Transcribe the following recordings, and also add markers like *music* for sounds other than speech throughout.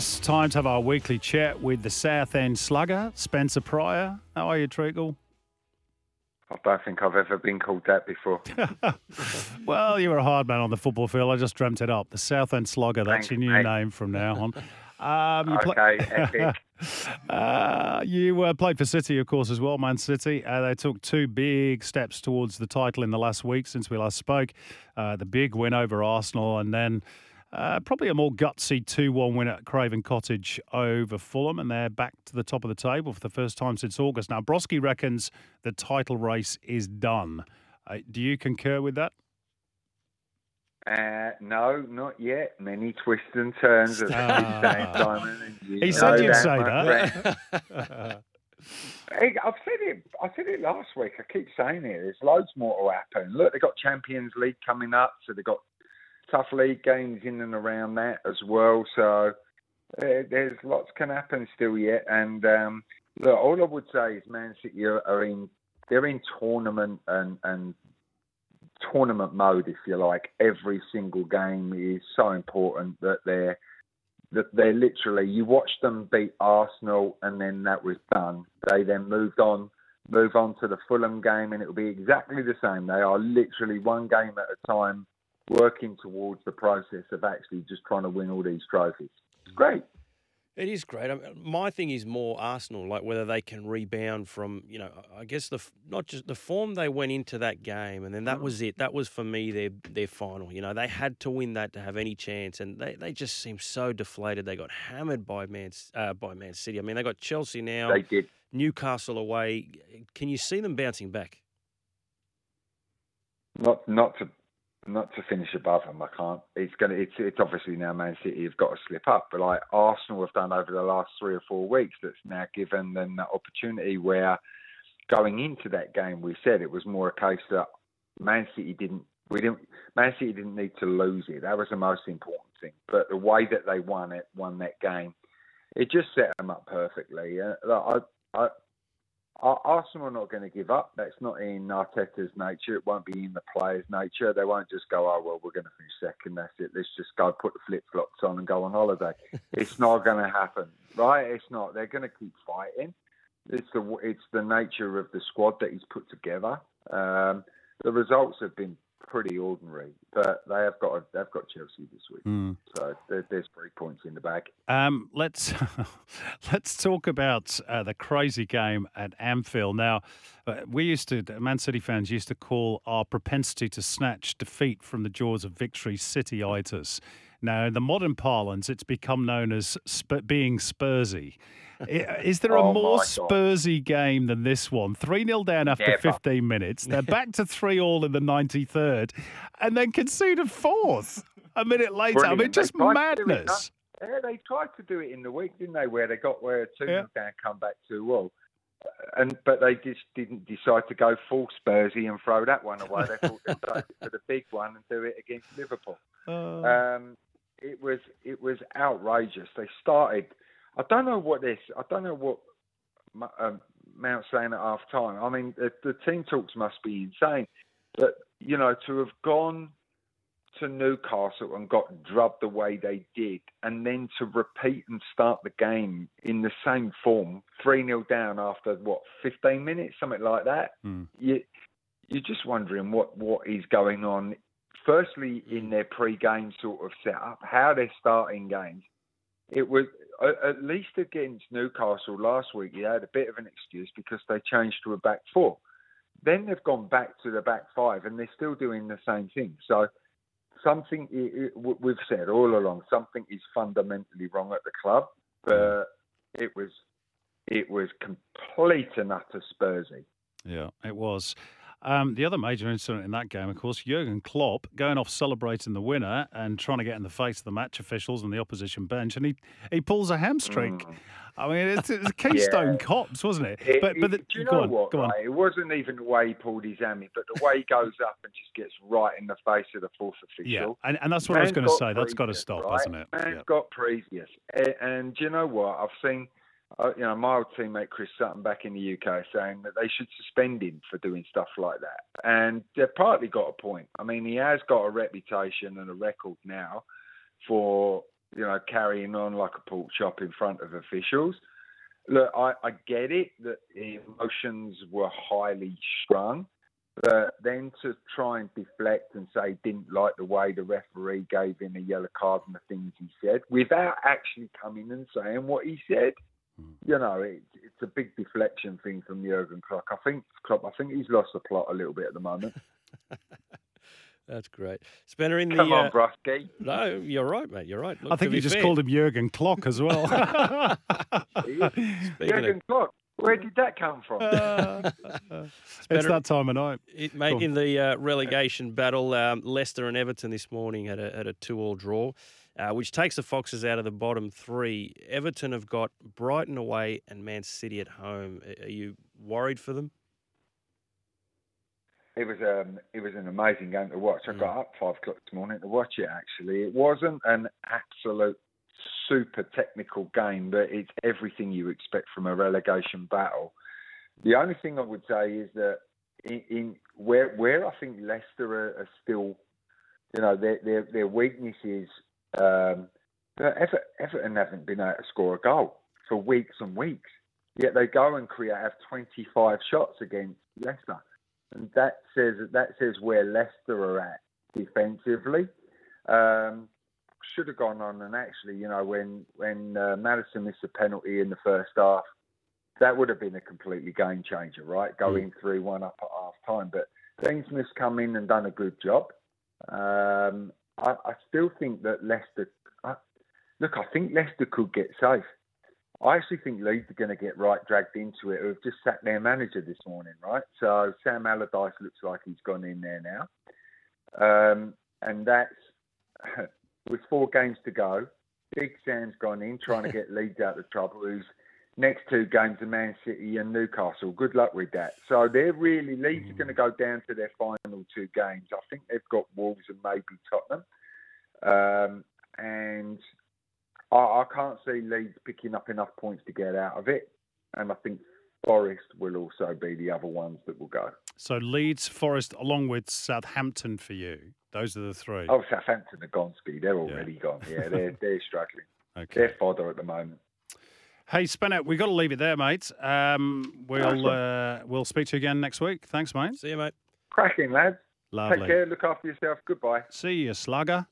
Yes, time to have our weekly chat with the South End slugger, Spencer Prior. How are you, Treacle? I don't think I've ever been called that before. *laughs* well, you were a hard man on the football field. I just dreamt it up. The South End slugger, that's Thanks, your new mate. name from now on. Um, you okay, epic. *laughs* Uh, you uh, played for City, of course, as well, Man City. Uh, they took two big steps towards the title in the last week since we last spoke. Uh, the big win over Arsenal, and then uh, probably a more gutsy 2 1 win at Craven Cottage over Fulham, and they're back to the top of the table for the first time since August. Now, Broski reckons the title race is done. Uh, do you concur with that? Uh, no, not yet. Many twists and turns, as they Ah. say, Simon. He said you'd say my that. *laughs* Hey, I've said it. I said it last week. I keep saying it. There's loads more to happen. Look, they've got Champions League coming up, so they've got tough league games in and around that as well. So uh, there's lots can happen still yet. And um, look, all I would say is Man City are, in they're in tournament and and tournament mode, if you like. Every single game is so important that they're that they're literally you watch them beat Arsenal and then that was done. They then moved on move on to the Fulham game and it'll be exactly the same. They are literally one game at a time working towards the process of actually just trying to win all these trophies. It's great. It is great. I mean, my thing is more Arsenal, like whether they can rebound from, you know, I guess the not just the form they went into that game, and then that was it. That was for me their their final. You know, they had to win that to have any chance, and they, they just seem so deflated. They got hammered by Man uh, by Man City. I mean, they got Chelsea now, They did. Newcastle away. Can you see them bouncing back? Not not to not to finish above them. I can't. It's gonna. It's it's obviously now Man City have got to slip up, but like Arsenal have done over the last three or four weeks, that's now given them that opportunity where going into that game we said it was more a case that Man City didn't. We didn't. Man City didn't need to lose it. That was the most important thing. But the way that they won it, won that game, it just set them up perfectly. Uh, I, I, Arsenal are not going to give up. That's not in Arteta's nature. It won't be in the players' nature. They won't just go, oh, well, we're going to finish second. That's it. Let's just go put the flip flops on and go on holiday. *laughs* it's not going to happen, right? It's not. They're going to keep fighting. It's the it's the nature of the squad that he's put together. Um, the results have been pretty ordinary, but they have got they've got Chelsea this week, Hmm. so there's three points in the bag. Um, let's *laughs* let's talk about uh, the crazy game at Anfield. Now, uh, we used to Man City fans used to call our propensity to snatch defeat from the jaws of victory City-itis. Now, in the modern parlance, it's become known as sp- being Spursy. Is there a Oh, more. Spursy game than this one? 3 0 down after Never. 15 minutes. They're back to 3 all in the 93rd and then concede a fourth a minute later. I mean, just They tried to do it, madness. Yeah, they tried to do it in the week, didn't they? Where they got where a two Yeah. down, come back two well, and but they just didn't decide to go full Spursy and throw that one away. They thought they'd save *laughs* it for the big one and do it against Liverpool. Uh, Um, it was it was outrageous. They started. I don't know what this. I don't know what M- um, Mount saying at half time. I mean, the, the team talks must be insane. But you know, to have gone to Newcastle and got drubbed the way they did, and then to repeat and start the game in the same form, three 0 down after what fifteen minutes, something like that. Hmm. You you're just wondering what what is going on. Firstly, in their pre-game sort of setup, how they're starting games. It was at least against Newcastle last week. You had a bit of an excuse because they changed to a back four. Then they've gone back to the back five, and they're still doing the same thing. So something we've said all along, something is fundamentally wrong at the club. But it was it was complete and utter Spursy. Yeah, it was. Um, the other major incident in that game, of course, Jurgen Klopp going off celebrating the winner and trying to get in the face of the match officials and the opposition bench, and he, he pulls a hamstring. Mm. I mean, it's, it's *laughs* Keystone Yeah. Cops, wasn't it? It- but but the, do you know on, what? go on. Right? It wasn't even the way he pulled his hammy, but the way he goes up and just gets right in the face of the fourth official. Yeah, and, and that's what I was going to say. That's got to stop, right? hasn't it? Man's Yeah. got previous, A- and do you know what? I've seen, you know, my old teammate Chris Sutton back in the UK saying that they should suspend him for doing stuff like that, and they've partly got a point. I mean, he has got a reputation and a record now for you know, carrying on like a pork chop in front of officials. Look, I, I get it that emotions were highly strung, but then to try and deflect and say didn't like the way the referee gave him a yellow card and the things he said without actually coming and saying what he said. You know, it, it's a big deflection thing from Jurgen Klopp. I think Klopp, I think he's lost the plot a little bit at the moment. *laughs* That's great. Spencer in the. Come on, uh, Brusky. No, you're right, mate. You're right. Look, I think you just fair. called him Jurgen Klopp as well. *laughs* Jurgen Klopp. Where did that come from? Uh, *laughs* it's that time of night. It, mate, cool. in the uh, relegation battle, um, Leicester and Everton this morning had a, had a two-all draw, uh, which takes the Foxes out of the bottom three. Everton have got Brighton away and Man City at home. Are you worried for them? it was um it was an amazing game to watch. I mm. got up five o'clock this morning to watch it. Actually, it wasn't an absolute super technical game, but it's everything you expect from a relegation battle. The only thing I would say is that in, in where where I think Leicester are, are, still, you know, their their, their weakness is um, Everton, Everton haven't been able to score a goal for weeks and weeks. Yet they go and create have 25 shots against Leicester and that says that says where Leicester are at defensively. Um, should have gone on and actually, you know, when when uh, Maddison missed a penalty in the first half, that would have been a completely game changer, right? Going mm. three one up at half time, but Dean Smith's come in and done a good job. Um, I, I, still think that Leicester. Uh, look, I think Leicester could get safe. I actually think Leeds are going to get right dragged into it. We've just sacked their manager this morning, right? So Sam Allardyce looks like he's gone in there now. Um, and that's *laughs* with four games to go. Big Sam's gone in trying to *laughs* get Leeds out of trouble. Who's next two games are Man City and Newcastle. Good luck with that. So they're really Leeds mm. are going to go down to their final two games. I think they've got Wolves and maybe Tottenham. Um, and I, I can't see Leeds picking up enough points to get out of it, and I think Forest will also be the other ones that will go. So Leeds, Forest, along with Southampton for you. Those are the three. Oh, Southampton are gone. They're already yeah. gone. Yeah, *laughs* they're they're struggling. Okay. They're fodder at the moment. Hey, Spinner, we've got to leave it there, mate. Um, we'll uh, we'll speak to you again next week. Thanks, mate. See you, mate. Cracking, lads. Lovely. Take care. Look after yourself. Goodbye. See you, slugger.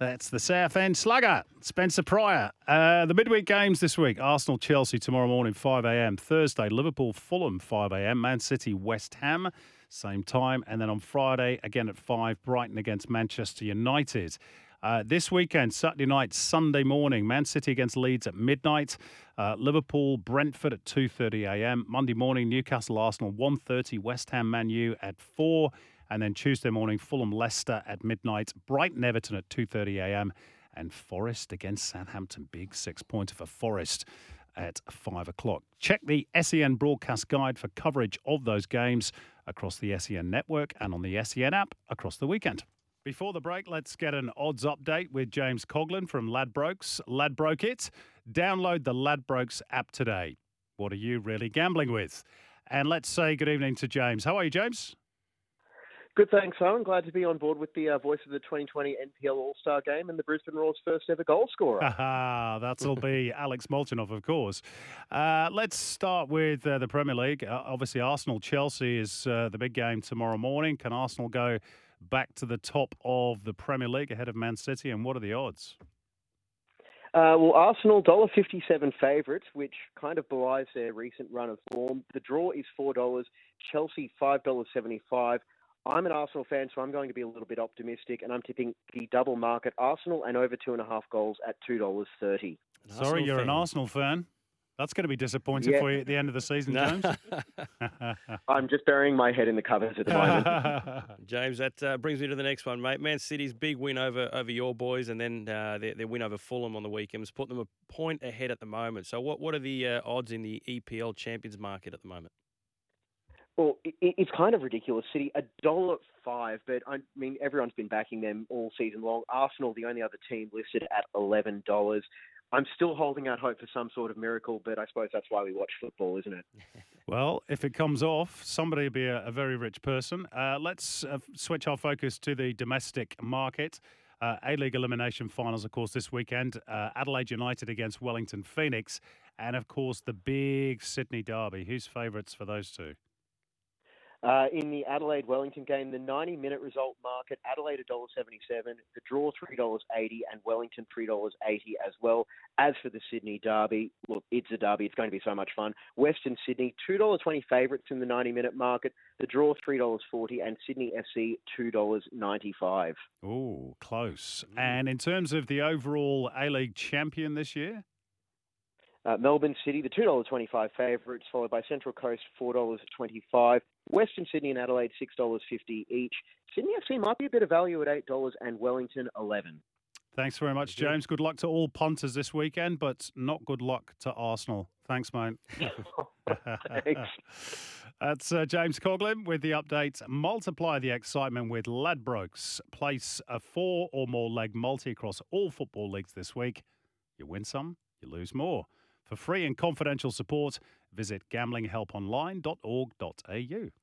That's the South End Slugger, Spencer Prior. Uh, the midweek games this week Arsenal Chelsea tomorrow morning, 5 a.m. Thursday, Liverpool Fulham, 5 a.m. Man City West Ham, same time. And then on Friday, again at 5, Brighton against Manchester United. Uh, this weekend, Saturday night, Sunday morning, Man City against Leeds at midnight. Uh, Liverpool, Brentford at 2:30 a.m. Monday morning, Newcastle Arsenal 1:30. West Ham Man U at 4. And then Tuesday morning, Fulham Leicester at midnight, Brighton Everton at 2:30 a.m. and Forest against Southampton. Big six pointer for Forest at five o'clock. Check the SEN broadcast guide for coverage of those games across the SEN network and on the SEN app across the weekend. Before the break, let's get an odds update with James Coughlin from Ladbrokes. Ladbroke it. Download the Ladbrokes app today. What are you really gambling with? And let's say good evening to James. How are you, James? Good, thanks, Owen. Glad to be on board with the uh, voice of the 2020 NPL All Star Game and the Brisbane Roar's first ever goal scorer. *laughs* That'll be Alex Molchanov, of course. Uh, let's start with uh, the Premier League. Uh, obviously, Arsenal Chelsea is uh, the big game tomorrow morning. Can Arsenal go back to the top of the Premier League ahead of Man City? And what are the odds? Uh, well, Arsenal dollar fifty seven favourites, which kind of belies their recent run of form. The draw is four dollars. Chelsea five dollars seventy five. I'm an Arsenal fan, so I'm going to be a little bit optimistic, and I'm tipping the double market Arsenal and over two and a half goals at two dollars thirty. Sorry, you're fan. an Arsenal fan. That's going to be disappointing yeah. for you at the end of the season, *laughs* James. *laughs* I'm just burying my head in the covers at the moment. *laughs* James, that uh, brings me to the next one, mate. Man City's big win over over your boys, and then uh, their, their, win over Fulham on the weekend has put them a point ahead at the moment. So, what what are the uh, odds in the EPL Champions market at the moment? Well, it's kind of ridiculous. City a dollar five, but I mean everyone's been backing them all season long. Arsenal, the only other team listed at eleven dollars. I'm still holding out hope for some sort of miracle, but I suppose that's why we watch football, isn't it? *laughs* Well, if it comes off, somebody will be a, a very rich person. Uh, let's uh, switch our focus to the domestic market. Uh, A League elimination finals, of course, this weekend. Uh, Adelaide United against Wellington Phoenix. And, of course, the big Sydney Derby. Who's favourites for those two? Uh, in the Adelaide Wellington game, the 90 minute result market Adelaide $1.77, the draw $3.80, and Wellington $3.80 as well. As for the Sydney Derby, look, it's a derby. It's going to be so much fun. Western Sydney, $2.20 favourites in the 90 minute market, the draw $3.40, and Sydney FC $2.95. Oh, close. And in terms of the overall A League champion this year? Uh, Melbourne City, the $2.25 favourites, followed by Central Coast, $4.25. Western Sydney and Adelaide, $6.50 each. Sydney FC might be a bit of value at $8 and Wellington, 11 Thanks very much, James. Good luck to all punters this weekend, but not good luck to Arsenal. Thanks, mate. Thanks. *laughs* *laughs* That's uh, James Coughlin with the update. Multiply the excitement with Ladbrokes. Place a four or more leg multi across all football leagues this week. You win some, you lose more. For free and confidential support, visit gamblinghelponline.org.au.